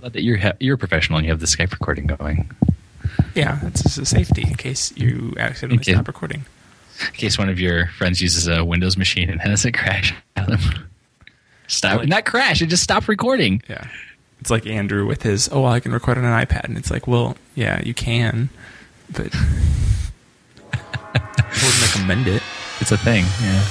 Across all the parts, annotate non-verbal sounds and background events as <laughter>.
Glad that you're ha- you're a professional and you have the Skype recording going. Yeah, it's just a safety in case you accidentally Okay. stop recording. In case one of your friends uses a Windows machine and has it crash them. Stop. Like- Not crash. It just stopped recording. Yeah. It's like Andrew with his, oh, I can record on an iPad. And it's like, well, yeah, you can, but <laughs> I wouldn't recommend it. It's a thing. Yeah.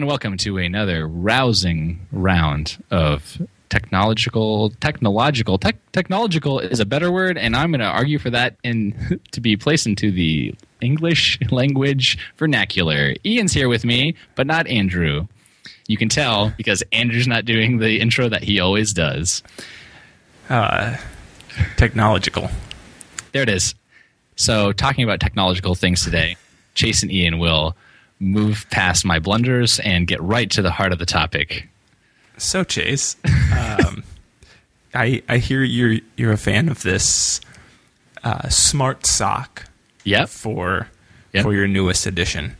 And welcome to another rousing round of technological, technological, tech, technological is a better word, and I'm going to argue for that in <laughs> to be placed into the English language vernacular. Ian's here with me, but not Andrew. You can tell because Andrew's not doing the intro that he always does. Uh, technological. There it is. So, talking about technological things today, Chase and Ian will move past my blunders and get right to the heart of the topic. So, Chase, um, <laughs> I I hear you're you're a fan of this uh, smart sock Yep, for Yep. for your newest edition.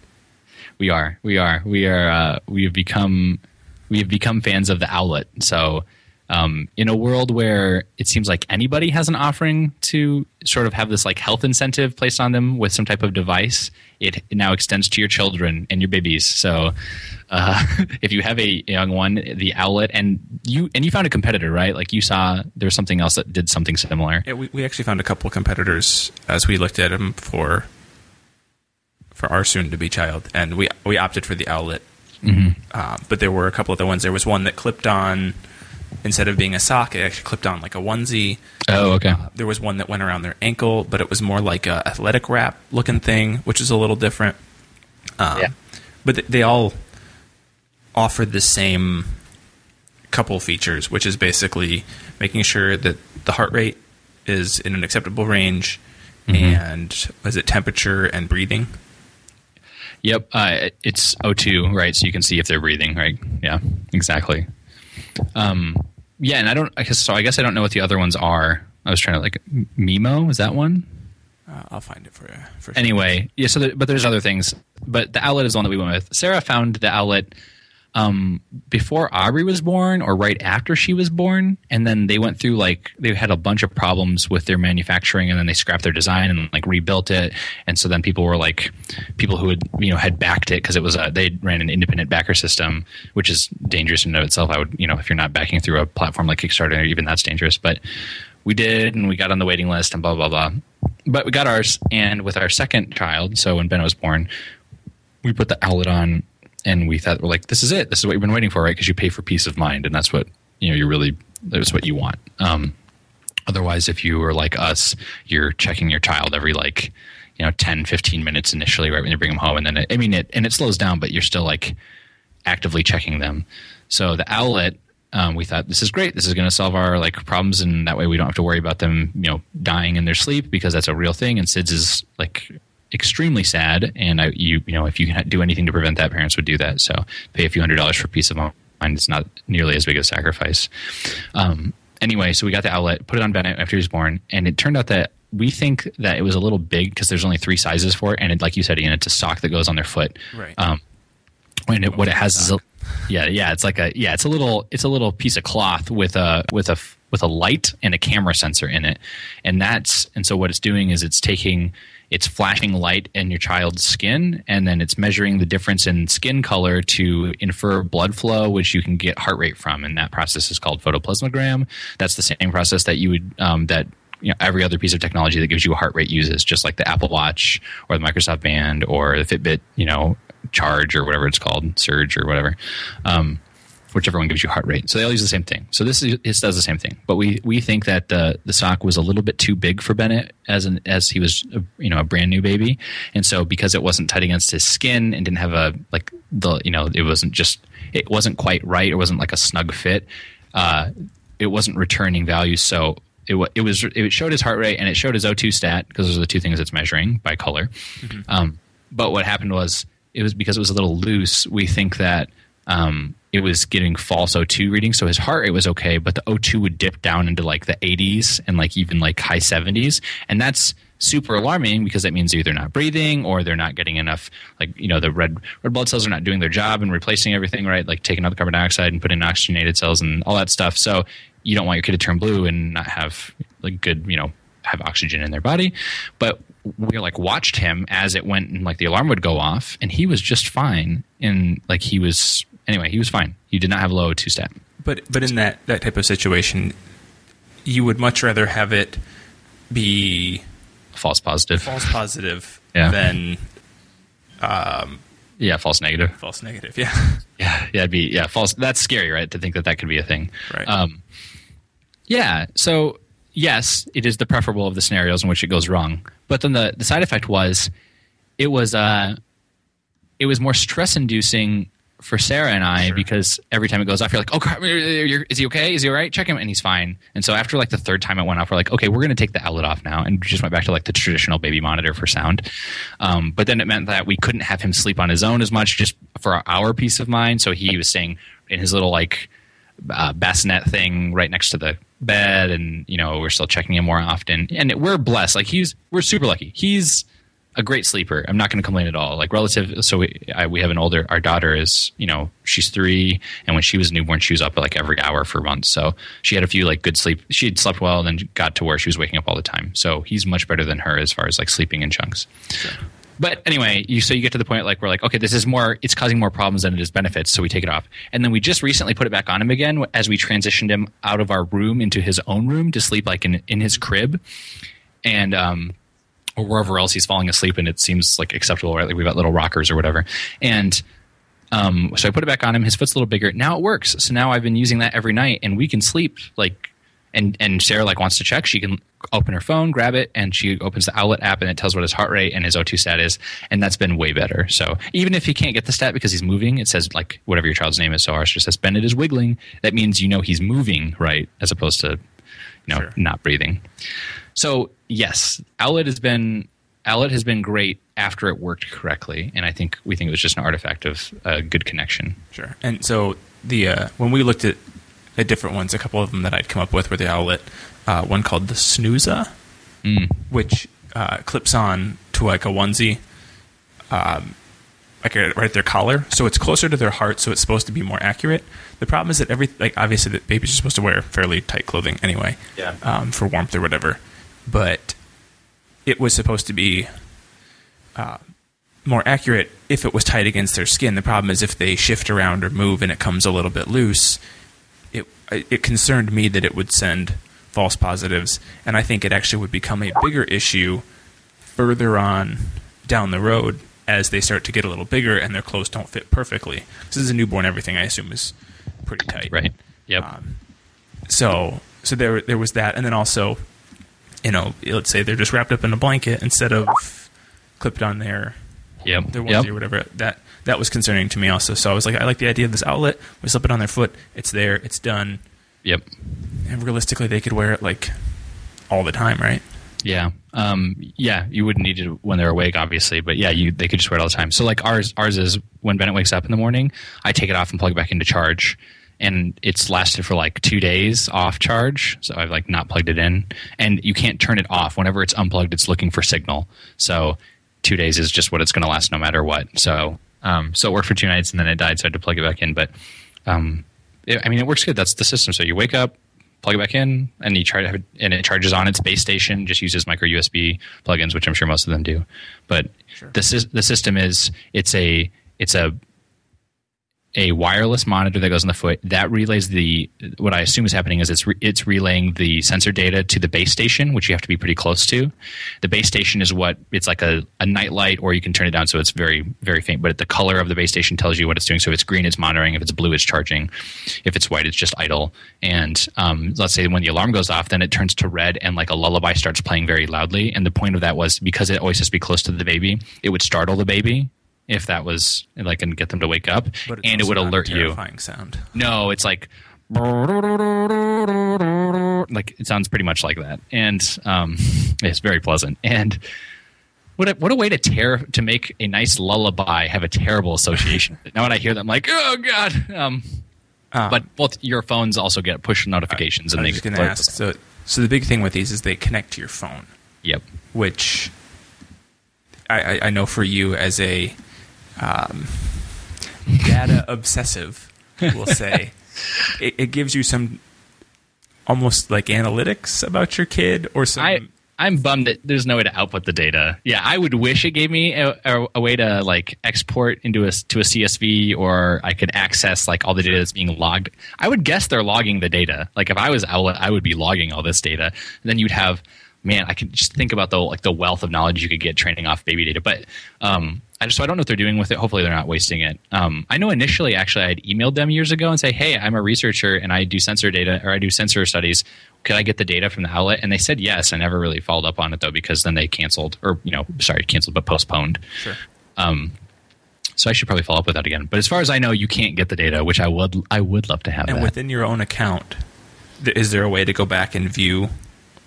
we are. We are. We are. Uh, we have become. We have become fans of the Owlet. So, um, in a world where it seems like anybody has an offering to sort of have this like health incentive placed on them with some type of device, it now extends to your children and your babies. So, uh, <laughs> if you have a young one, the Owlet and you and you found a competitor, right? Like you saw there's something else that did something similar. Yeah, we, we actually found a couple of competitors as we looked at them for for our soon to be child, and we we opted for the Owlet. Uh, but there were a couple of the ones. There was one that clipped on instead of being a sock, it actually clipped on like a onesie. Oh, okay. Uh, there was one that went around their ankle, but it was more like a athletic wrap looking thing, which is a little different. Um, Yeah. But th- they all offer the same couple features, which is basically making sure that the heart rate is in an acceptable range, and was it temperature and breathing? Yep, uh, it's O2, right? So you can see if they're breathing, right? Yeah, exactly. Um, yeah, and I don't. I guess so. I guess I don't know what the other ones are. I was trying to like Mimo. Is that one? Uh, I'll find it for you. For sure. Anyway, yeah. So, there, but there's other things. But the Owlet is the one that we went with. Sarah found the Owlet um, before Aubrey was born, or right after she was born, and then they went through like they had a bunch of problems with their manufacturing, and then they scrapped their design and like rebuilt it. And so then people were like, people who had you know had backed it because it was a they ran an independent backer system, which is dangerous in and of itself. I would you know if you're not backing through a platform like Kickstarter, even that's dangerous. But we did, and we got on the waiting list, and blah blah blah. But we got ours, and with our second child, so when Ben was born, we put the Owlet on and we thought we're like this is it. This is what you've been waiting for right? Because you pay for peace of mind and that's what you know you really that's what you want. Um otherwise if you were like us you're checking your child every like you know 10 15 minutes initially right when you bring them home and then it, i mean it and it slows down but you're still like actively checking them. So the Owlet um, we thought this is great. This is going to solve our like problems and that way we don't have to worry about them you know dying in their sleep because that's a real thing and sids is like extremely sad and I, you you know if you can do anything to prevent that parents would do that. So pay a few hundred dollars for peace of mind it's not nearly as big a sacrifice. Um, anyway so we got the Owlet put it on bennett after he was born and it turned out that we think that it was a little big because there's only three sizes for it and it, like you said Ian it's a sock that goes on their foot. Right. um, and it, what it has is a, yeah yeah it's like a yeah it's a little it's a little piece of cloth with a with a f- with a light and a camera sensor in it. And that's and so what it's doing is it's taking it's flashing light in your child's skin and then it's measuring the difference in skin color to infer blood flow which you can get heart rate from and that process is called photoplethysmogram. That's the same process that you would um, that you know, every other piece of technology that gives you a heart rate uses, just like the Apple Watch or the Microsoft Band or the Fitbit, you know, Charge or whatever it's called, Surge or whatever, um, whichever one gives you heart rate. So they all use the same thing. So this is, this does the same thing. But we we think that the the sock was a little bit too big for Bennett as an as he was a, you know a brand new baby, and so because it wasn't tight against his skin and didn't have a like the you know it wasn't just it wasn't quite right. It wasn't like a snug fit. Uh, it wasn't returning value. So it, it was it showed his heart rate and it showed his O2 stat because those are the two things it's measuring by color. Um, but what happened was it was because it was a little loose. We think that um, it was getting false O2 readings, so his heart rate was okay, but the O2 would dip down into like the 80s and like even like high 70s, and that's super alarming because that means either not breathing or they're not getting enough like you know the red red blood cells are not doing their job and replacing everything right? Like taking out the carbon dioxide and putting in oxygenated cells and all that stuff. So you don't want your kid to turn blue and not have like good you know have oxygen in their body. But we like watched him as it went and like the alarm would go off and he was just fine. And like he was anyway he was fine he did not have a low two stat But but in that that type of situation, you would much rather have it be false positive false positive <laughs> Yeah. than yeah false negative false negative. Yeah. <laughs> Yeah, yeah, it'd be yeah, false. That's scary, right? To think that that could be a thing. Right. Um, yeah. So yes, it is the preferable of the scenarios in which it goes wrong. But then the the side effect was, it was uh, it was more stress inducing for Sarah and I Sure. because every time it goes off, you're like, oh, crap, is he okay? Is he all right? Check him, and he's fine. And so after like the third time it went off, we're like, okay, we're going to take the Owlet off now, and we just went back to like the traditional baby monitor for sound. Um, but then it meant that we couldn't have him sleep on his own as much, just for our peace of mind. So he was staying in his little like uh, bassinet thing right next to the bed, and you know we're still checking him more often. And we're blessed; like he's we're super lucky. He's a great sleeper. I'm not going to complain at all. Like relative, so we I, we have an older. Our daughter is you know she's three, and when she was a newborn, she was up like every hour for months. So she had a few like good sleep. She had slept well, and then got to where she was waking up all the time. So he's much better than her as far as like sleeping in chunks. But anyway, you so you get to the point like we're like, okay, this is more. It's causing more problems than it is benefits, so we take it off. And then we just recently put it back on him again as we transitioned him out of our room into his own room to sleep like in in his crib, and um, or wherever else he's falling asleep, and it seems like acceptable, right? Like we've got little rockers or whatever, and. Um, so I put it back on him. His foot's a little bigger. Now it works. So now I've been using that every night, and we can sleep like and and Sarah like wants to check, she can open her phone, grab it, and she opens the Owlet app, and it tells what his heart rate and his O2 stat is, and that's been way better. So even if he can't get the stat because he's moving, it says like whatever your child's name is. So ours just says Bennett is wiggling. That means you know he's moving, right, as opposed to you know Sure. not breathing. So yes, Owlet has been Owlet has been great after it worked correctly, and I think we think it was just an artifact of a good connection. Sure. And so the uh, when we looked at at different ones, a couple of them that I'd come up with were the Owlet. Uh, one called the Snuza, which uh, clips on to like a onesie, um, like right at their collar, so it's closer to their heart, so it's supposed to be more accurate. The problem is that every like obviously that babies are supposed to wear fairly tight clothing anyway, Yeah. um, for warmth or whatever, but it was supposed to be uh, more accurate if it was tight against their skin. The problem is if they shift around or move and it comes a little bit loose, it it concerned me that it would send false positives, and I think it actually would become a bigger issue further on down the road as they start to get a little bigger and their clothes don't fit perfectly. This is a newborn; everything I assume is pretty tight, Right. Yep. Um, so so there there was that, and then also, you know, let's say they're just wrapped up in a blanket instead of clipped on their yep. their yep. onesie or whatever. That that was concerning to me also. So I was like, I like the idea of this Owlet. We slip it on their foot. It's there. It's done. Yep. And realistically, they could wear it like all the time, right? Yeah. Um, yeah, you wouldn't need it when they're awake, obviously, but yeah, you they could just wear it all the time. So like ours ours is when Bennett wakes up in the morning, I take it off and plug it back into charge. And it's lasted for like two days off charge. So I've like not plugged it in. And you can't turn it off. Whenever it's unplugged, it's looking for signal. So two days is just what it's gonna last no matter what. So um so it worked for two nights and then it died, so I had to plug it back in. But um it, I mean it works good. That's the system. So you wake up, plug it back in, and you try to have it, and it charges on its base station. Just uses micro USB plugins, which I'm sure most of them do. But the the system is it's a it's a a wireless monitor that goes on the foot that relays the what I assume is happening is it's re- it's relaying the sensor data to the base station, which you have to be pretty close to. The base station is what it's like a, a night light, or you can turn it down so it's very very faint. But the color of the base station tells you what it's doing. So if it's green, it's monitoring. If it's blue, it's charging. If it's white, it's just idle. And um, let's say when the alarm goes off, then it turns to red, and like a lullaby starts playing very loudly. And the point of that was because it always has to be close to the baby, it would startle the baby if that was like and get them to wake up, But it's and it would alert you. Sound. No, it's like like it sounds pretty much like that, and um, <laughs> it's very pleasant. And What a, what a way to tear to make a nice lullaby have a terrible association. now when I hear that, I'm like, oh god. Um, Um, but both your phones also get push notifications I and was they just get going to ask. So, so the big thing with these is they connect to your phone, Yep. which I, I, I know for you as a um, data obsessive, we'll <laughs> say, it, it gives you some almost like analytics about your kid or some. I I'm bummed that there's no way to output the data. Yeah, I would wish it gave me a, a, a way to like export into a to a CSV, or I could access like all the data that's being logged. I would guess they're logging the data. Like if I was Owlet, I would be logging all this data. then you'd have, man, I can just think about the like the wealth of knowledge you could get training off baby data. But um, I just so I don't know what they're doing with it. Hopefully, they're not wasting it. Um, I know initially, actually, I had emailed them years ago and say, "Hey, I'm a researcher and I do sensor data or I do sensor studies. Could I get the data from the Owlet?" And they said yes. I never really followed up on it though because then they canceled or you know, sorry, canceled but postponed. Sure. Um, so I should probably follow up with that again. But as far as I know, you can't get the data, which I would I would love to have. And that. within your own account, is there a way to go back and view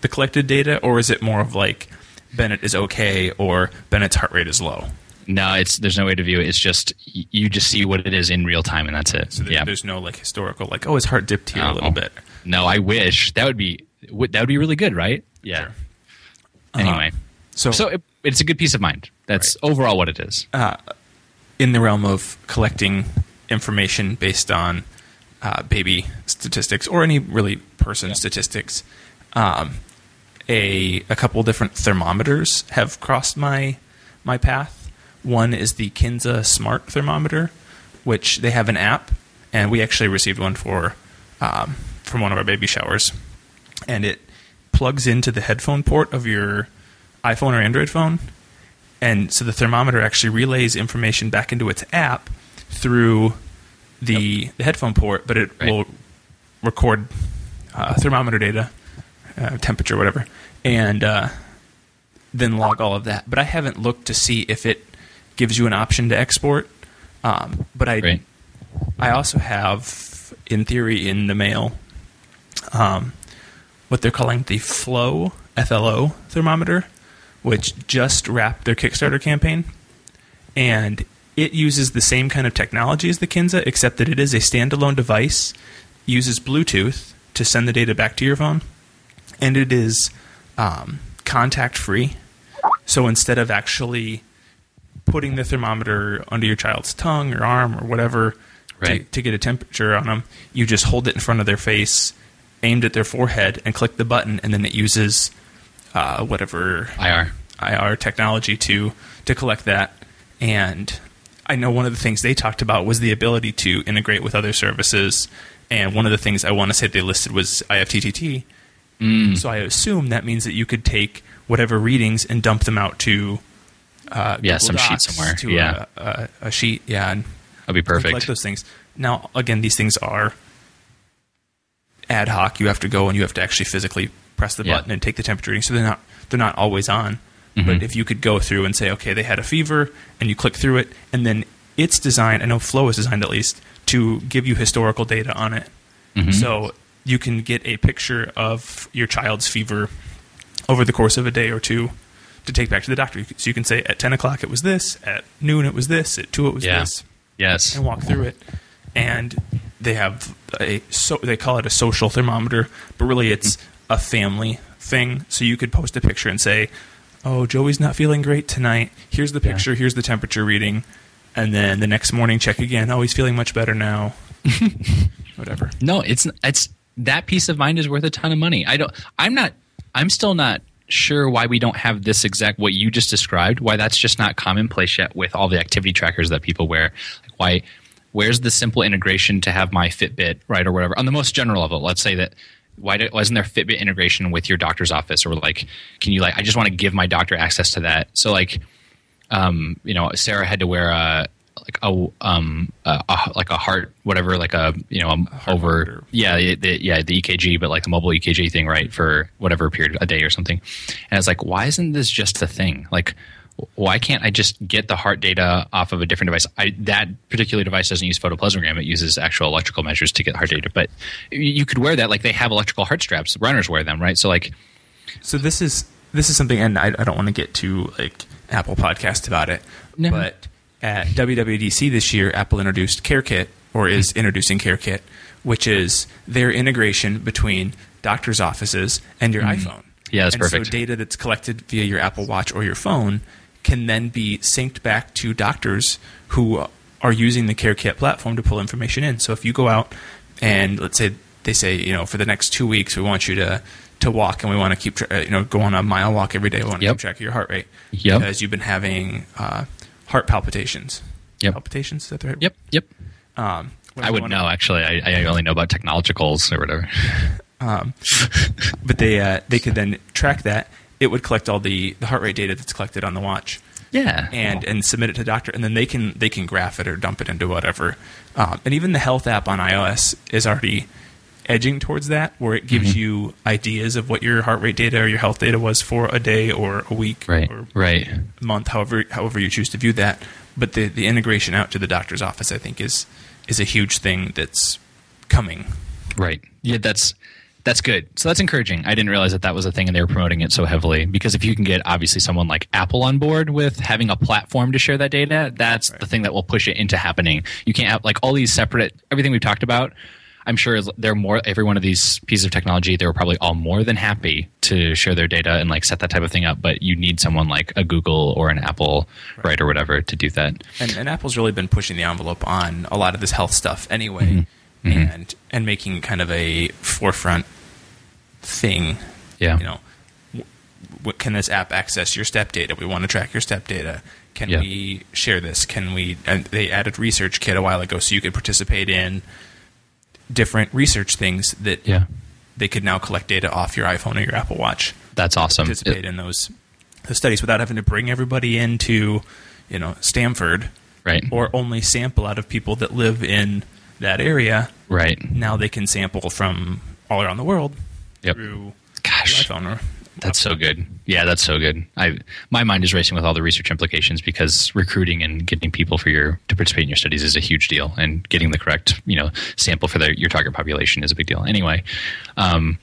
the collected data, or is it more of like Bennett is okay or Bennett's heart rate is low? no, it's there's no way to view it. It's just you just see what it is in real time, and that's it. So there, yeah. there's no like historical, like oh his heart dipped here a little bit. No, I wish that would be that would be really good, right? Yeah. Sure. Anyway, So, so it, it's a good peace of mind. That's overall what it is. in the realm of collecting information based on uh, baby statistics or any really person statistics, um, a a couple different thermometers have crossed my my path. One is the Kinsa Smart Thermometer, which they have an app, and we actually received one for um, from one of our baby showers, and it plugs into the headphone port of your iPhone or Android phone, and so the thermometer actually relays information back into its app through the, the headphone port, but it Right. will record uh, thermometer data, uh, temperature, whatever, and uh, then log all of that. But I haven't looked to see if it gives you an option to export. Um, but I. I also have, in theory, in the mail, um, what they're calling the Flow FLO thermometer, which just wrapped their Kickstarter campaign, and it uses the same kind of technology as the Kinsa, except that it is a standalone device, uses Bluetooth to send the data back to your phone, and it is um, contact free. So instead of actually putting the thermometer under your child's tongue or arm or whatever to, Right. to get a temperature on them, you just hold it in front of their face, aimed at their forehead, and click the button, and then it uses uh, whatever IR. IR technology to to collect that. And I know one of the things they talked about was the ability to integrate with other services. And one of the things I want to say they listed was IFTTT. So I assume that means that you could take whatever readings and dump them out to uh, Yeah, Google some sheet somewhere. to Yeah. a, a, a sheet. Yeah, and That'd be perfect. collect those things. Now, again, these things are ad hoc. You have to go and you have to actually physically press the Yeah. button and take the temperature reading. So they're not they're not always on. Mhm. But if you could go through and say, okay, they had a fever, and you click through it, and then it's designed. I know Flow is designed at least to give you historical data on it. Mhm. So you can get a picture of your child's fever over the course of a day or two to take back to the doctor. So you can say at 10 o'clock it was this, at noon it was this, at 2 it was Yeah. this yes. and walk through it. And they have a so they call it a social thermometer, but really it's a family thing. So you could post a picture and say, "Oh, Joey's not feeling great tonight. Here's the Yeah. picture. Here's the temperature reading." And then the next morning, check again. Oh, he's feeling much better now. <laughs> Whatever. No, it's it's that peace of mind is worth a ton of money. I don't. I'm not. I'm still not sure why we don't have this exact what you just described. Why that's just not commonplace yet with all the activity trackers that people wear. Like why? Where's the simple integration to have my Fitbit right or whatever on the most general level? Let's say that. Why did, wasn't there Fitbit integration with your doctor's office or like? Can you like? I just want to give my doctor access to that. So like, um, you know, Sarah had to wear a like a um a, a, like a heart whatever like a you know a Holter monitor. yeah the, the, yeah the EKG but like the mobile EKG thing right for whatever period a day or something. And it's like why isn't this just a thing? Like why can't I just get the heart data off of a different device? I that particular device doesn't use photoplethysmogram. It uses actual electrical measures to get heart data but you- you could wear that. Like they have electrical heart straps. Runners wear them right? So like So this is this is something, and I, I don't want to get too like Apple podcast about it, No. but at WWDC this year, Apple introduced CareKit, or is introducing CareKit, which is their integration between doctors' offices and your iPhone. Hmm. Yeah, that's and perfect. So data that's collected via your Apple Watch or your phone can then be synced back to doctors who are using the CareKit platform to pull information in. So if you go out and let's say they say, you know, for the next two weeks, we want you to to walk and we want to keep, tra- uh, you know, go on a mile walk every day. We want to Yep. keep track of your heart rate Yep. because you've been having uh, heart palpitations. Yep. Palpitations, is that the right? Yep. Yep. Um, I would know actually. I, I only know about technologicals or whatever. <laughs> Um, but they uh, they could then track that. It would collect all the, the heart rate data that's collected on the watch Yeah. and and submit it to doctor, and then they can they can graph it or dump it into whatever. Um, and even the health app on iOS is already edging towards that, where it gives mm-hmm. you ideas of what your heart rate data or your health data was for a day or a week right. or Right. month, however however you choose to view that. But the the integration out to the doctor's office, I think, is is a huge thing that's coming. Right. Yeah, that's that's good. So that's encouraging. I didn't realize that that was a thing and they were promoting it so heavily because if you can get obviously someone like Apple on board with having a platform to share that data, that's the thing that will push it into happening. You can't have like all these separate everything we've talked about. I'm sure they're more every one of these pieces of technology. They were probably all more than happy to share their data and like set that type of thing up. But you need someone like a Google or an Apple, right, or whatever, to do that. and, and Apple's really been pushing the envelope on a lot of this health stuff anyway, mm-hmm. Mm-hmm. and and making kind of a forefront thing. Yeah. You know, can this app access your step data? We want to track your step data. Can Yeah. we share this? Can we? And they added Research Kit a while ago, so you could participate in different research things that Yeah. they could now collect data off your iPhone or your Apple Watch That's awesome. participate in those those studies without having to bring everybody into, you know, Stanford, Right. Or only sample out of people that live in that area. right. Now they can sample from all around the world Yep. through Gosh. your iPhone or That's so good. Yeah, that's so good. I my mind is racing with all the research implications because recruiting and getting people for your to participate in your studies is a huge deal, and getting the correct you know sample for the, your target population is a big deal. Anyway, um,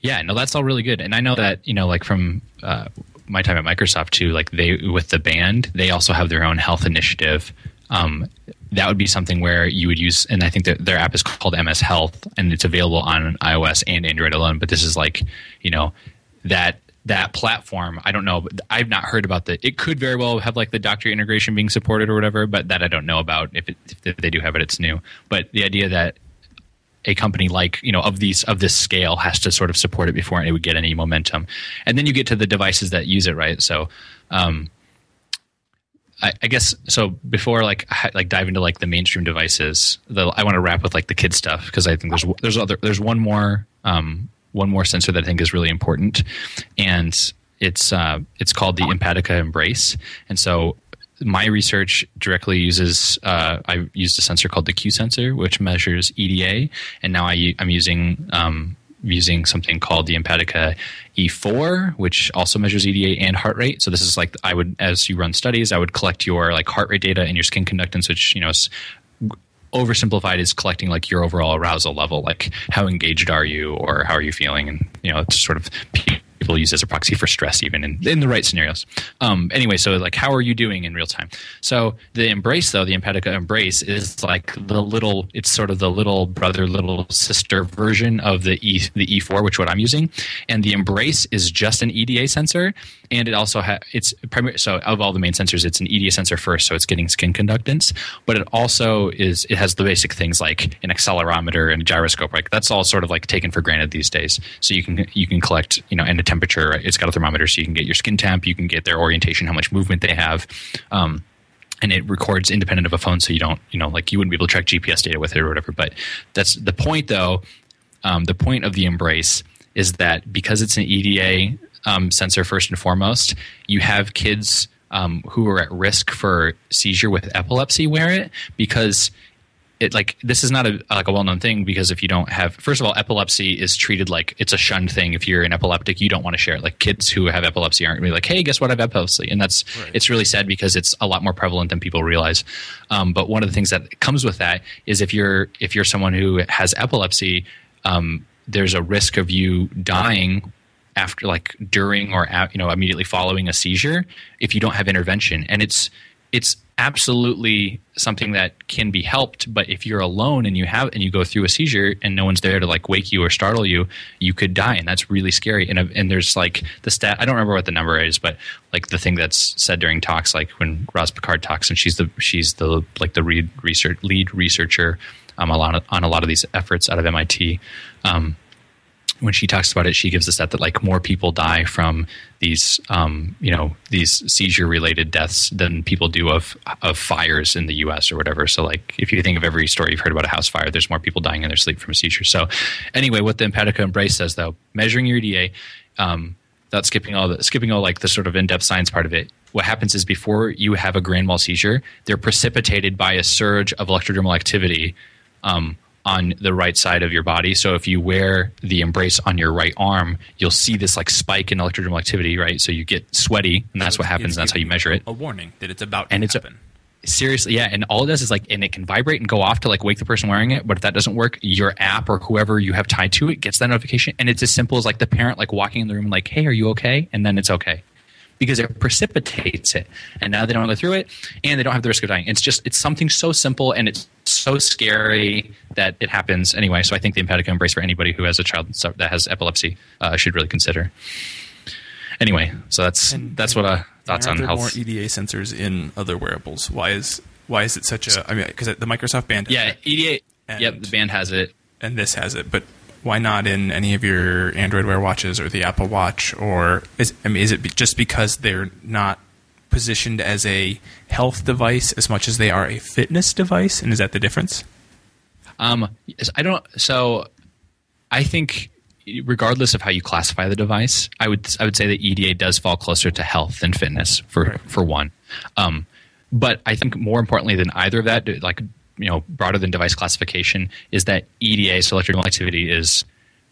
yeah, no, that's all really good, and I know that you know like from. Uh, my time at Microsoft too, like they with the band, they also have their own health initiative. Um, that would be something where you would use, and I think that their app is called MS Health, and it's available on iOS and Android alone. But this is like, you know, that that platform. I don't know. I've not heard about the. It could very well have like the doctor integration being supported or whatever, but that I don't know about. If, it, if they do have it, it's new. But the idea that a company like you know of these of this scale has to sort of support it before it would get any momentum and then you get to the devices that use it right so um I, I guess so. Before like like dive into like the mainstream devices, the, I want to wrap with like the kid stuff because I think there's there's other there's one more um, one more sensor that I think is really important, and it's uh, it's called the Empatica Embrace. And so my research directly uses uh, I used a sensor called the Q sensor, which measures EDA, and now I, I'm using um, using something called the Empatica E4, which also measures EDA and heart rate. So this is like I would, as you run studies, I would collect your like heart rate data and your skin conductance, which you know is oversimplified is collecting like your overall arousal level, like how engaged are you or how are you feeling, and you know it's sort of people use as a proxy for stress even in, in the right scenarios. Um, anyway, so like how are you doing in real time? So the Embrace though, the Empatica Embrace is like the little, it's sort of the little brother, little sister version of the E the E4, which what I'm using, and the Embrace is just an EDA sensor, and it also has it's primary. So of all the main sensors, it's an EDA sensor first, so it's getting skin conductance, but it also is it has the basic things like an accelerometer and a gyroscope. Like that's all sort of like taken for granted these days. So you can you can collect you know and temperature. It's got a thermometer, so you can get your skin temp, you can get their orientation, how much movement they have. Um, and it records independent of a phone, so you don't, you know, like you wouldn't be able to track GPS data with it or whatever. But that's the point, though. Um, the point of the Embrace is that because it's an EDA um, sensor first and foremost, you have kids um, who are at risk for seizure with epilepsy wear it because it like this is not a like a well known thing because if you don't have first of all epilepsy is treated like it's a shunned thing. If you're an epileptic you don't want to share it. Like kids who have epilepsy aren't really like hey guess what? I have epilepsy. And that's Right. it's really sad because it's a lot more prevalent than people realize. Um, but one of the things that comes with that is if you're if you're someone who has epilepsy um, there's a risk of you dying after like during or at, you know immediately following a seizure if you don't have intervention. And it's it's absolutely something that can be helped but if you're alone and you have and you go through a seizure and no one's there to like wake you or startle you you could die and that's really scary. And and there's like the stat I don't remember what the number is but like the thing that's said during talks like when Roz Picard talks and she's the she's the like the lead research lead researcher um, a lot of, on a lot of these efforts out of MIT um, when she talks about it, she gives the stat that like more people die from these, um, you know, these seizure related deaths than people do of of fires in the U.S. or whatever. So like, if you think of every story you've heard about a house fire, there's more people dying in their sleep from a seizure. So anyway, what the Empatica Embrace says though, measuring your EDA, um, without skipping all the skipping all like the sort of in depth science part of it. What happens is before you have a grand mal seizure, they're precipitated by a surge of electrodermal activity. Um, on the right side of your body. So if you wear the embrace on your right arm, you'll see this like spike in electrodermal activity, right? So you get sweaty, and that's So what happens. And that's how you measure it. A warning that it's about And to it's a- happen. Seriously, yeah. And all it does is like, and it can vibrate and go off to like wake the person wearing it. But if that doesn't work, your app or whoever you have tied to it gets that notification, and it's as simple as like the parent like walking in the room like, "Hey, are you okay?" And then it's okay because it precipitates it. And now they don't go through it, and they don't have the risk of dying. It's just it's something so simple and it's so scary that it happens anyway. So I think the Empatica Embrace for anybody who has a child that has epilepsy uh, should really consider. Anyway, so that's And- that's what uh, thoughts on health. more EDA sensors in other wearables? Why is why is it such a? I mean, because the Microsoft Band, has yeah, EDA. And- yep, the band has it. and this has it, but why not in any of your Android Wear watches or the Apple Watch? Or is I mean, is it just because they're not positioned as a health device as much as they are a fitness device? And is that the difference? Um, I don't. So, I think, regardless of how you classify the device, I would I would say that EDA does fall closer to health than fitness for Right. for one. Um, but I think more importantly than either of that, like you know, broader than device classification, is that EDA, so electrical activity, is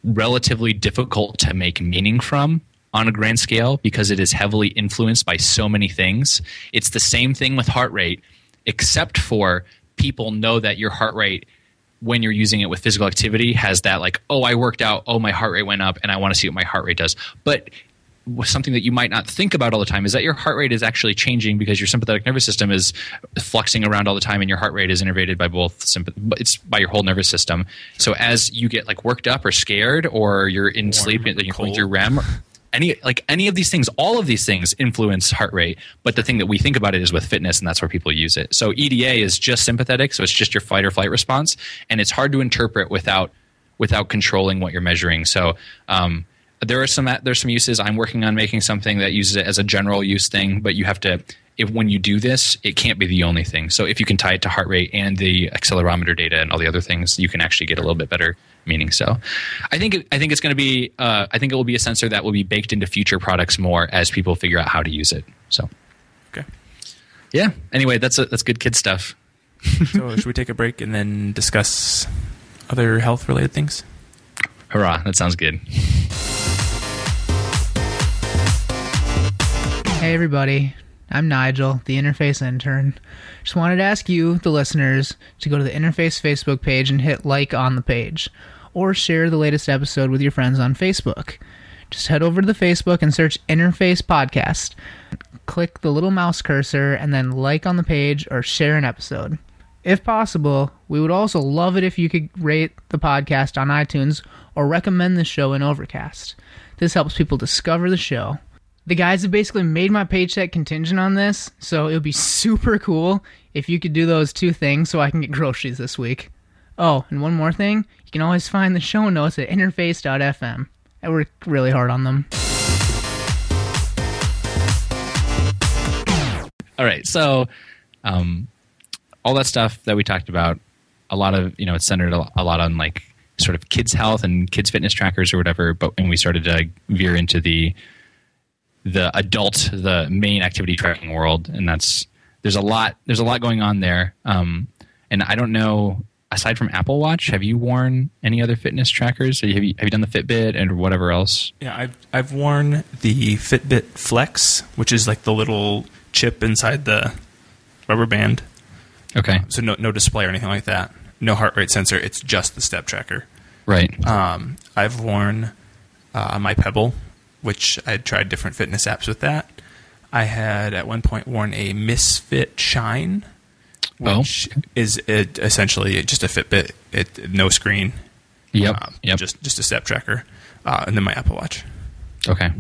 relatively difficult to make meaning from on a grand scale because it is heavily influenced by so many things. It's the same thing with heart rate, except for people know that your heart rate when you're using it with physical activity has that like oh i worked out oh my heart rate went up and i want to see what my heart rate does but something that you might not think about all the time. Is that your heart rate is actually changing because your sympathetic nervous system is fluxing around all the time and your heart rate is innervated by both sympath- it's by your whole nervous system. So as you get like worked up or scared or you're in sleep and you're going cold. through rem any like any of these things all of these things influence heart rate. But the thing that we think about it is with fitness and that's where people use it. So eda is just sympathetic so it's just your fight or flight response and it's hard to interpret without without controlling what you're measuring. So um, there are some there's some uses. I'm working on making something that uses it as a general use thing but you have to if when you do this it can't be the only thing. So if you can tie it to heart rate and the accelerometer data and all the other things you can actually get a little bit better meaning. So i think it, i think it's going to be uh, i think it will be a sensor that will be baked into future products more as people figure out how to use it. So Okay. yeah. Anyway that's a, that's good kid stuff. So should we take a break and then discuss other health related things? hurrah. That sounds good Hey, everybody. I'm Nigel, the Interface intern. Just wanted to ask you, the listeners, to go to the Interface Facebook page and hit like on the page, or share the latest episode with your friends on Facebook. Just head over to the Facebook and search Interface Podcast. Click the little mouse cursor and then like on the page or share an episode. If possible, we would also love it if you could rate the podcast on iTunes or recommend the show in Overcast. This helps people discover the show. The guys have basically made my paycheck contingent on this, so it would be super cool if you could do those two things so I can get groceries this week. Oh, and one more thing, you can always find the show notes at interface.fm. I work really hard on them. All right. So, um, all that stuff that we talked about, a lot of you know, it's centered a, lot on like sort of kids' health and kids' fitness trackers or whatever. But and we started to veer into the the adult, the main activity tracking world, and that's there's a lot there's a lot going on there. Um, and I don't know. Aside from Apple Watch, have you worn any other fitness trackers? Have you, have you done the Fitbit and whatever else? Yeah, I've I've worn the Fitbit Flex, which is like the little chip inside the rubber band. Okay, So no no display or anything like that. No heart rate sensor. It's just the step tracker. right. Um, I've worn uh, my Pebble, which I tried different fitness apps with that. I had at one point worn a Misfit Shine, Oh. which is it, essentially just a Fitbit, it, no screen, Yep. um, yep. just just a step tracker, uh, and then my Apple Watch. Okay.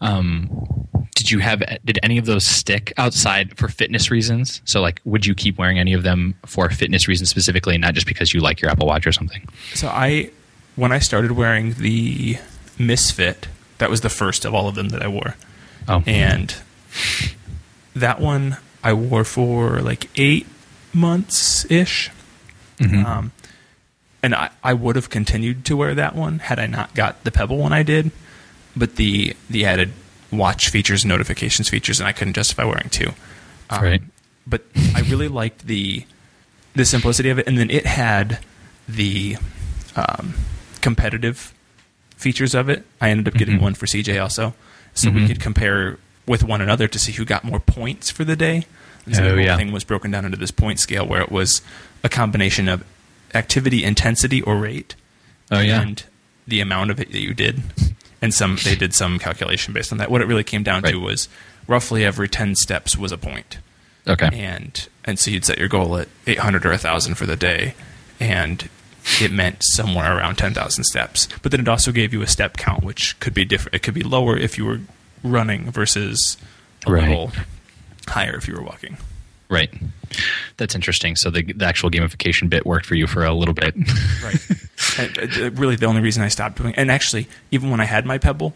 Um, did you have? Did any of those stick outside for fitness reasons? So, like, would you keep wearing any of them for fitness reasons specifically, not just because you like your Apple Watch or something? So I, when I started wearing the Misfit, that was the first of all of them that I wore. Oh, and that one I wore for like eight months ish. Mhm. Um, and I, I would have continued to wear that one had I not got the Pebble one I did, but the the added watch features, notifications features, and I couldn't justify wearing two. Um, Right. But I really <laughs> liked the the simplicity of it, and then it had the um, competitive features of it. I ended up getting Mhm. one for CJ also, so we Mhm. could compare with one another to see who got more points for the day. And so Oh, the whole yeah. thing was broken down into this point scale where it was a combination of activity intensity or rate, Oh, yeah. and the amount of it that you did, and some they did some calculation based on that. What it really came down to was roughly every ten steps was a point okay. and and so you'd set your goal at 800 or 1000 for the day and it meant somewhere around 10,000 steps but then it also gave you a step count which could be different it could be lower if you were running versus a Right. little higher if you were walking Right. That's interesting. So the, the actual gamification bit worked for you for a little bit. right and, uh, really the only reason i stopped doing and actually even when i had my pebble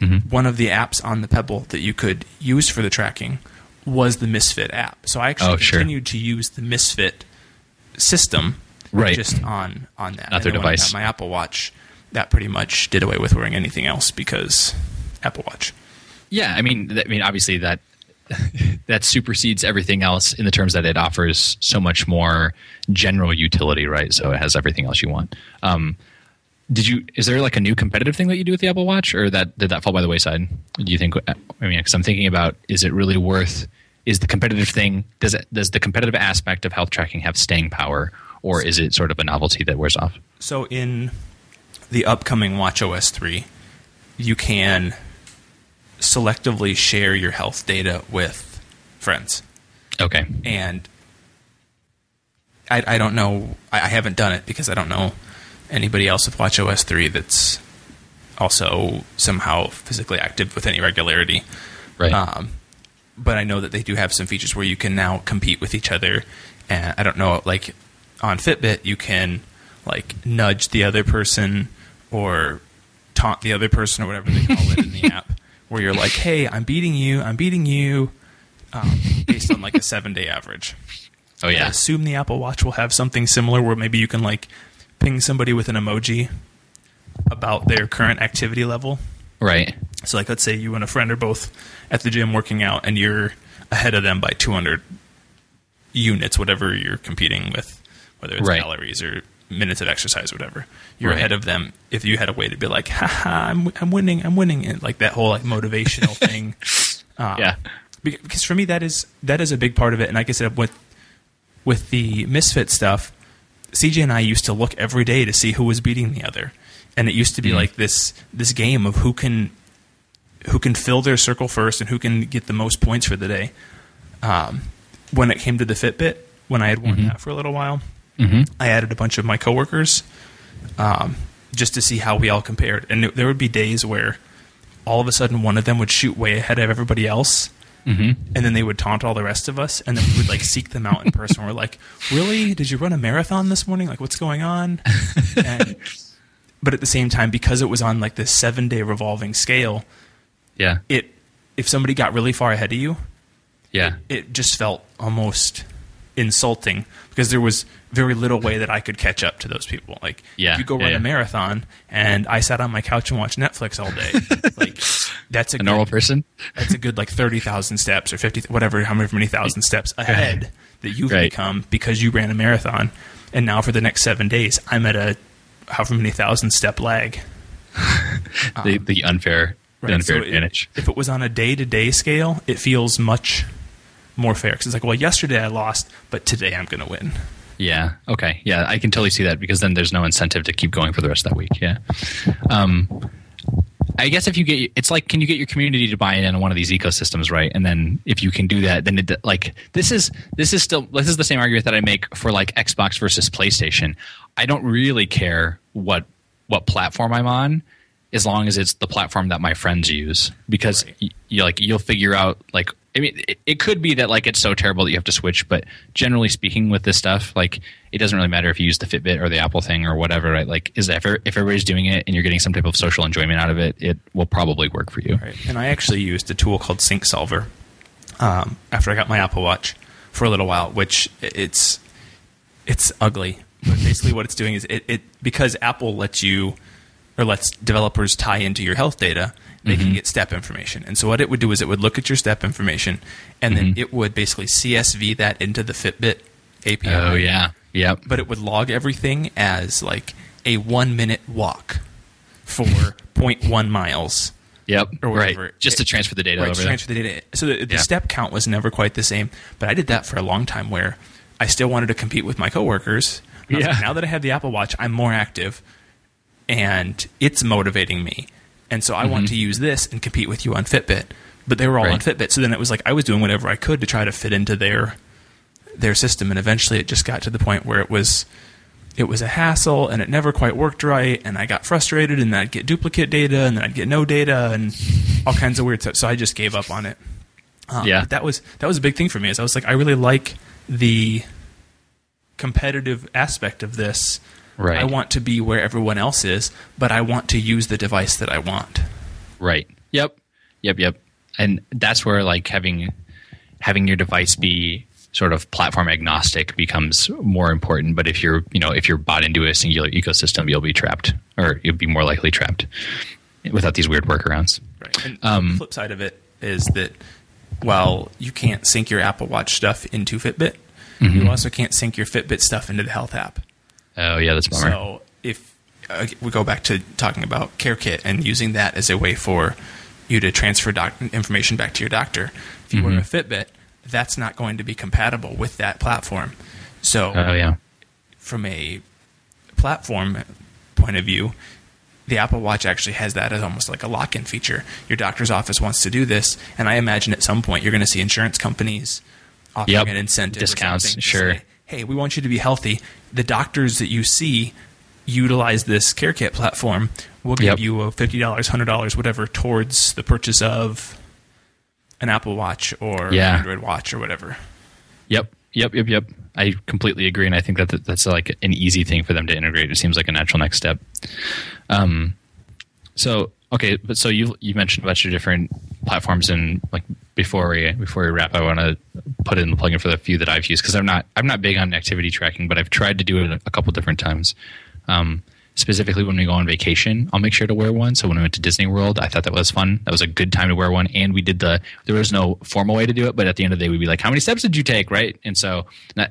Mhm. one of the apps on the pebble that you could use for the tracking was the misfit app so i actually Oh, sure. continued to use the misfit system Right. just on on that Not their And then when I device. my apple watch that pretty much did away with wearing anything else because apple watch Yeah, I mean, I mean, obviously that <laughs> that supersedes everything else in the terms that it offers so much more general utility, right? So it has everything else you want. Um, did you? Is there like a new competitive thing that you do with the Apple Watch, or that did that fall by the wayside? Do you think? I mean, because I'm thinking about, is it really worth? Is the competitive thing does it does the competitive aspect of health tracking have staying power, or is it sort of a novelty that wears off? so in the upcoming watch os 3 you can selectively share your health data with friends Okay, and I, I don't know. I, I haven't done it because I don't know anybody else with WatchOS three that's also somehow physically active with any regularity. right. Um, but I know that they do have some features where you can now compete with each other. And I don't know, like on Fitbit, you can like nudge the other person or taunt the other person or whatever they call it in the <laughs> app, where you're like, "Hey, I'm beating you. I'm beating you," um, based on like a seven day average. oh yeah. I assume the Apple Watch will have something similar where maybe you can like ping somebody with an emoji about their current activity level. right. So, like, let's say you and a friend are both at the gym working out, and you're ahead of them by 200 units, whatever you're competing with, whether it's Right. calories or minutes of exercise, or whatever. You're Right. ahead of them. If you had a way to be like, "Haha, I'm I'm winning, I'm winning," and like that whole like motivational <laughs> thing. Um, Yeah. Because for me that is that is a big part of it and like i said with with the misfit stuff cj and i used to look every day to see who was beating the other and it used to be Mhm. like this this game of who can who can fill their circle first and who can get the most points for the day um, when it came to the fitbit when i had worn Mhm. that for a little while hmm I added a bunch of my coworkers um, just to see how we all compared. And there would be days where all of a sudden one of them would shoot way ahead of everybody else, hmm and then they would taunt all the rest of us, and then we would like seek them out in person. We're like, "Really? Did you run a marathon this morning? Like, what's going on?" <laughs> And, but at the same time, because it was on like this seven day revolving scale, Yeah. it if somebody got really far ahead of you, Yeah. it just felt almost insulting because there was very little way that I could catch up to those people. Like, Yeah, if you go run yeah. a marathon and I sat on my couch and watched Netflix all day, <laughs> like that's a, A good, normal person. That's a good like thirty thousand steps or fifty, whatever, however many thousand steps <laughs> ahead that you've Right. become because you ran a marathon. And now for the next seven days, I'm at a however many thousand step lag. <laughs> Um, the the unfair the unfair so it- advantage. if it was on a day to day scale, it feels much more fair. Because it's like, well, yesterday I lost, but today I'm going to win. Yeah. Okay. Yeah, I can totally see that because then there's no incentive to keep going for the rest of that week. Yeah. Um, I guess if you get, it's like, can you get your community to buy in on one of these ecosystems, right? And then if you can do that, then it, like this is this is still this is the same argument that I make for like Xbox versus PlayStation. I don't really care what what platform I'm on, as long as it's the platform that my friends use, because Right. y- you like you'll figure out like I mean it, could be that like it's so terrible that you have to switch, but generally speaking, with this stuff, like it doesn't really matter if you use the Fitbit or the Apple thing or whatever, right? Like is if if everybody's doing it and you're getting some type of social enjoyment out of it, it will probably work for you. Right. And I actually used a tool called SyncSolver um, after I got my Apple Watch for a little while, which it's it's ugly. But basically, what it's doing is it, it because Apple lets you or lets developers tie into your health data, they can mm-hmm. get step information. And so what it would do is it would look at your step information, and then mm-hmm. it would basically CSV that into the Fitbit API. Oh yeah, yep. But it would log everything as like a one minute walk for <laughs> 0.1 miles. Yep. or right. whatever. Just to transfer the data right, over to transfer the data. So the, the Yeah. step count was never quite the same, but I did that for a long time where I still wanted to compete with my coworkers. Yeah. like, now that I have the Apple Watch, I'm more active, and it's motivating me. And so I want to use this and compete with you on Fitbit. But they were all on Mm-hmm. Fitbit, so then it was like I was doing whatever I could to try to fit into their their system, and eventually it just got to the point where it was it was a hassle and it never quite worked right. And i got frustrated and then i'd get duplicate data and then i'd get no data and all kinds of weird stuff. So i just gave up on it. Um, Yeah. but that was that was a big thing for me is i was like i really like the competitive aspect of this Right. i want to be where everyone else is but i want to use the device that i want Right. Yep. Yep. Yep. And that's where like having having your device be sort of platform agnostic becomes more important. But if you're you know if you're bought into a singular ecosystem, you'll be trapped, or you'll be more likely trapped without these weird workarounds. Right. And Um, the flip side of it is that while you can't sync your Apple Watch stuff into Fitbit, Mm-hmm. you also can't sync your Fitbit stuff into the health app. Oh yeah, that's bummer. So if uh, we go back to talking about CareKit and using that as a way for you to transfer doc- information back to your doctor, if you wear a Mm-hmm. Fitbit, that's not going to be compatible with that platform. So oh yeah. from a platform point of view, the Apple Watch actually has that as almost like a lock in feature. Your doctor's office wants to do this, and I imagine at some point you're going to see insurance companies offering Yep. an incentive, Discounts, to sure. say, hey, we want you to be healthy. The doctors that you see utilize this CareKit platform. We'll give Yep. you a fifty dollars, hundred dollars, whatever, towards the purchase of an Apple Watch or Yeah. Android Watch or whatever. Yep. Yep. Yep. Yep. I completely agree, and I think that that- that's like an easy thing for them to integrate. It seems like a natural next step. Um, so okay, but so you you mentioned a bunch of different platforms, and like before we before we wrap, I want to put in the plugin for the few that I've used because I'm not I'm not big on activity tracking, but I've tried to do it a couple different times. Um, specifically when we go on vacation, I'll make sure to wear one. So when we went to Disney World, I thought that was fun. That was a good time to wear one. And we did the, there was no formal way to do it, but at the end of the day, we'd be like, how many steps did you take? Right. And so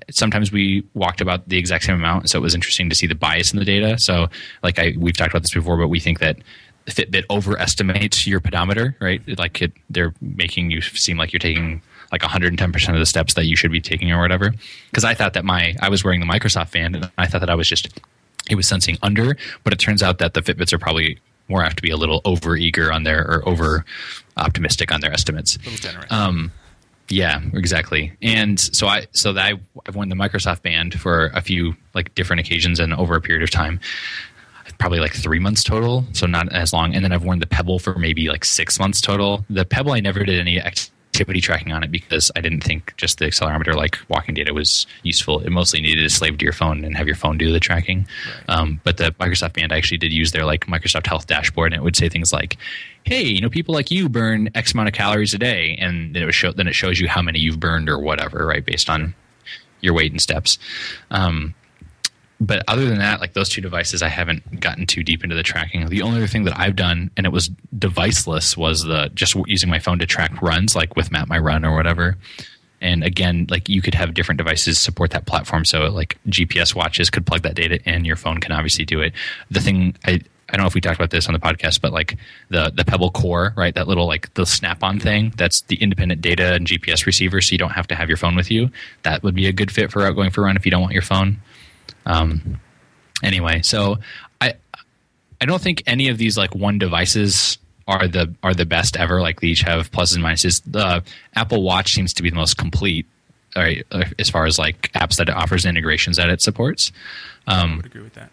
sometimes we walked about the exact same amount. So it was interesting to see the bias in the data. So like I, we've talked about this before, but we think that Fitbit overestimates your pedometer, right? Like it, they're making you seem like you're taking like 110% of the steps that you should be taking or whatever. Because I thought that my, I was wearing the Microsoft band and I thought that I was just, it was sensing under, but it turns out that the Fitbits are probably more have to be a little over eager on their or over optimistic on their estimates. A little generous. Um, yeah, exactly. And so I so that I, I've worn the Microsoft Band for a few like different occasions and over a period of time. Probably like three months total, so not as long. And then I've worn the Pebble for maybe like six months total. The Pebble I never did any activity tracking on it because I didn't think just the accelerometer like walking data was useful. It mostly needed to slave to your phone and have your phone do the tracking. Um, but the Microsoft Band I actually did use their like Microsoft Health dashboard, and it would say things like, "Hey, you know, people like you burn X amount of calories a day," and then it would show then it shows you how many you've burned or whatever, right, based on your weight and steps. Um, but other than that, like those two devices, I haven't gotten too deep into the tracking. The only other thing that I've done, and it was deviceless, was the just using my phone to track runs, like with Map My Run or whatever. And again, like you could have different devices support that platform. So like GPS watches could plug that data in. Your phone can obviously do it. The thing I I don't know if we talked about this on the podcast, but like the the Pebble Core, right? That little like the snap-on thing. That's the independent data and GPS receiver, so you don't have to have your phone with you. That would be a good fit for outgoing for run if you don't want your phone. Um, anyway, so I I don't think any of these like one devices are the are the best ever. Like they each have pluses and minuses. The Apple Watch seems to be the most complete, all right, uh, as far as like apps that it offers integrations that it supports. I would agree with that.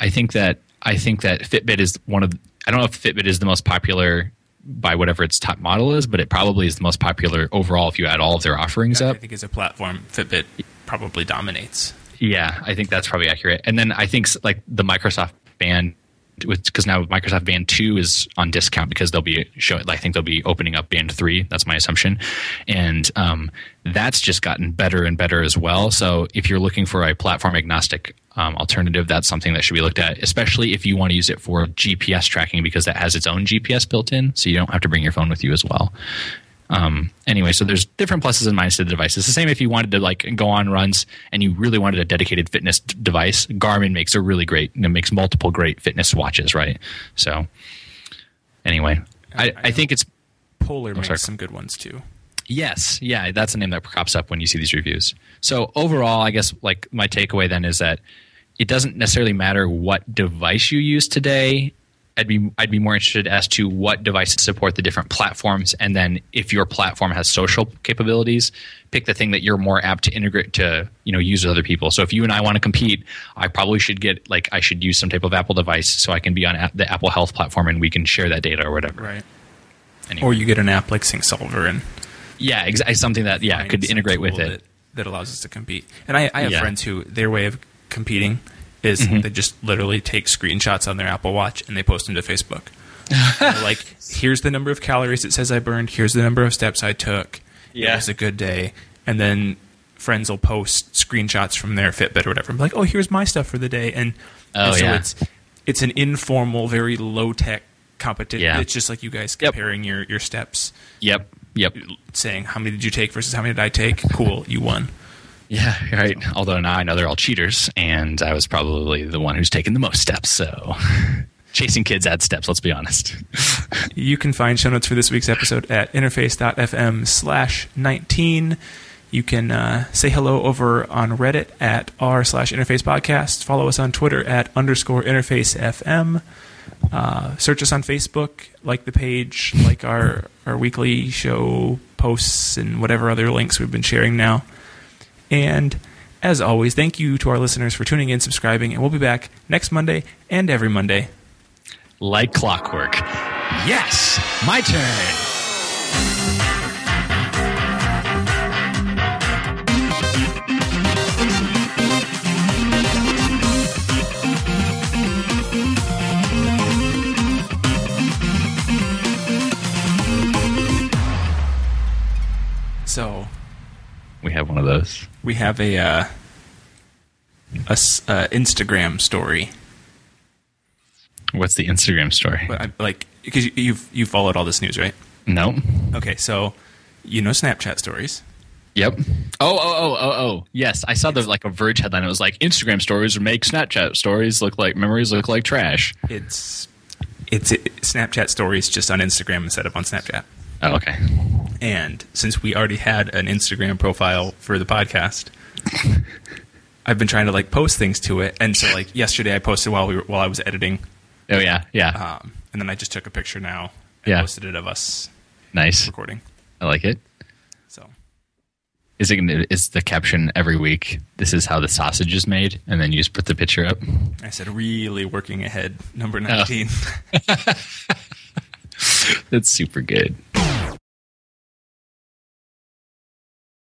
I think that I think that Fitbit is one of I don't know if Fitbit is the most popular by whatever its top model is, but it probably is the most popular overall if you add all of their offerings I up. think as a platform, Fitbit probably dominates. Yeah, I think that's probably accurate. And then I think like the Microsoft Band, because now Microsoft Band Two is on discount because they'll be showing. I think they'll be opening up Band Three. That's my assumption, and um, that's just gotten better and better as well. So if you're looking for a platform agnostic um, alternative, that's something that should be looked at, especially if you want to use it for GPS tracking because that has its own GPS built in, so you don't have to bring your phone with you as well. Um, anyway, so there's different pluses and minuses to the device. It's the same if you wanted to like go on runs and you really wanted a dedicated fitness d- device. Garmin makes a really great, it makes multiple great fitness watches, right? So, anyway, I, I think it's Polar makes sorry. some good ones too. Yes, yeah, that's a name that pops up when you see these reviews. So overall, I guess like my takeaway then is that it doesn't necessarily matter what device you use today. I'd be I'd be more interested as to what devices support the different platforms, and then if your platform has social capabilities, pick the thing that you're more apt to integrate to you know use with other people. So if you and I want to compete, I probably should get like I should use some type of Apple device so I can be on the Apple Health platform and we can share that data or whatever. Right. Anyway. Or you get an app like SyncSolver and yeah, exactly something that yeah could integrate with it. that, that allows us to compete. And I, I have Yeah. friends who their way of competing is Mm-hmm. they just literally take screenshots on their Apple Watch and they post them to Facebook. Like, <laughs> here's the number of calories it says I burned. Here's the number of steps I took. Yeah. It was a good day. And then friends will post screenshots from their Fitbit or whatever. I'm like, oh, here's my stuff for the day. And, Oh, and so yeah. it's it's an informal, very low tech competition. Yeah. It's just like you guys Yep. comparing your, your steps, Yep. Yep. saying how many did you take versus how many did I take. Cool, you won. Yeah, <laughs> right. Although now I know they're all cheaters, and I was probably the one who's taken the most steps. So, <laughs> chasing kids add steps. Let's be honest. <laughs> You can find show notes for this week's episode at interface.fm slash 19. You can uh, say hello over on Reddit at r slash interface podcast. Follow us on Twitter at underscore interface FM. Uh, search us on Facebook, like the page, like our, our weekly show posts and whatever other links we've been sharing now. And as always, thank you to our listeners for tuning in, subscribing, and we'll be back next Monday and every Monday. Like clockwork. Yes, my turn. One of those. we have a uh, a uh, Instagram story, What's the Instagram story? but I, like because you, you've you followed all this news, right? No. Okay, so you know Snapchat stories. Yep. Oh, oh, oh, oh, oh. Yes, I saw the like a Verge headline. It was like Instagram stories make Snapchat stories look like memories look like trash. It's it's it, Snapchat stories just on Instagram instead of on Snapchat. Oh, okay. And since we already had an Instagram profile for the podcast, <laughs> I've been trying to like post things to it. And so like yesterday, I posted while we were, while I was editing, Oh yeah, yeah. um, and then I just took a picture now and Yeah. posted it of us nice. recording. I like it. So Is it gonna, is the caption every week? This is how the sausage is made, and then you just put the picture up. I said, really working ahead, number Oh. <laughs> <laughs> That's super good.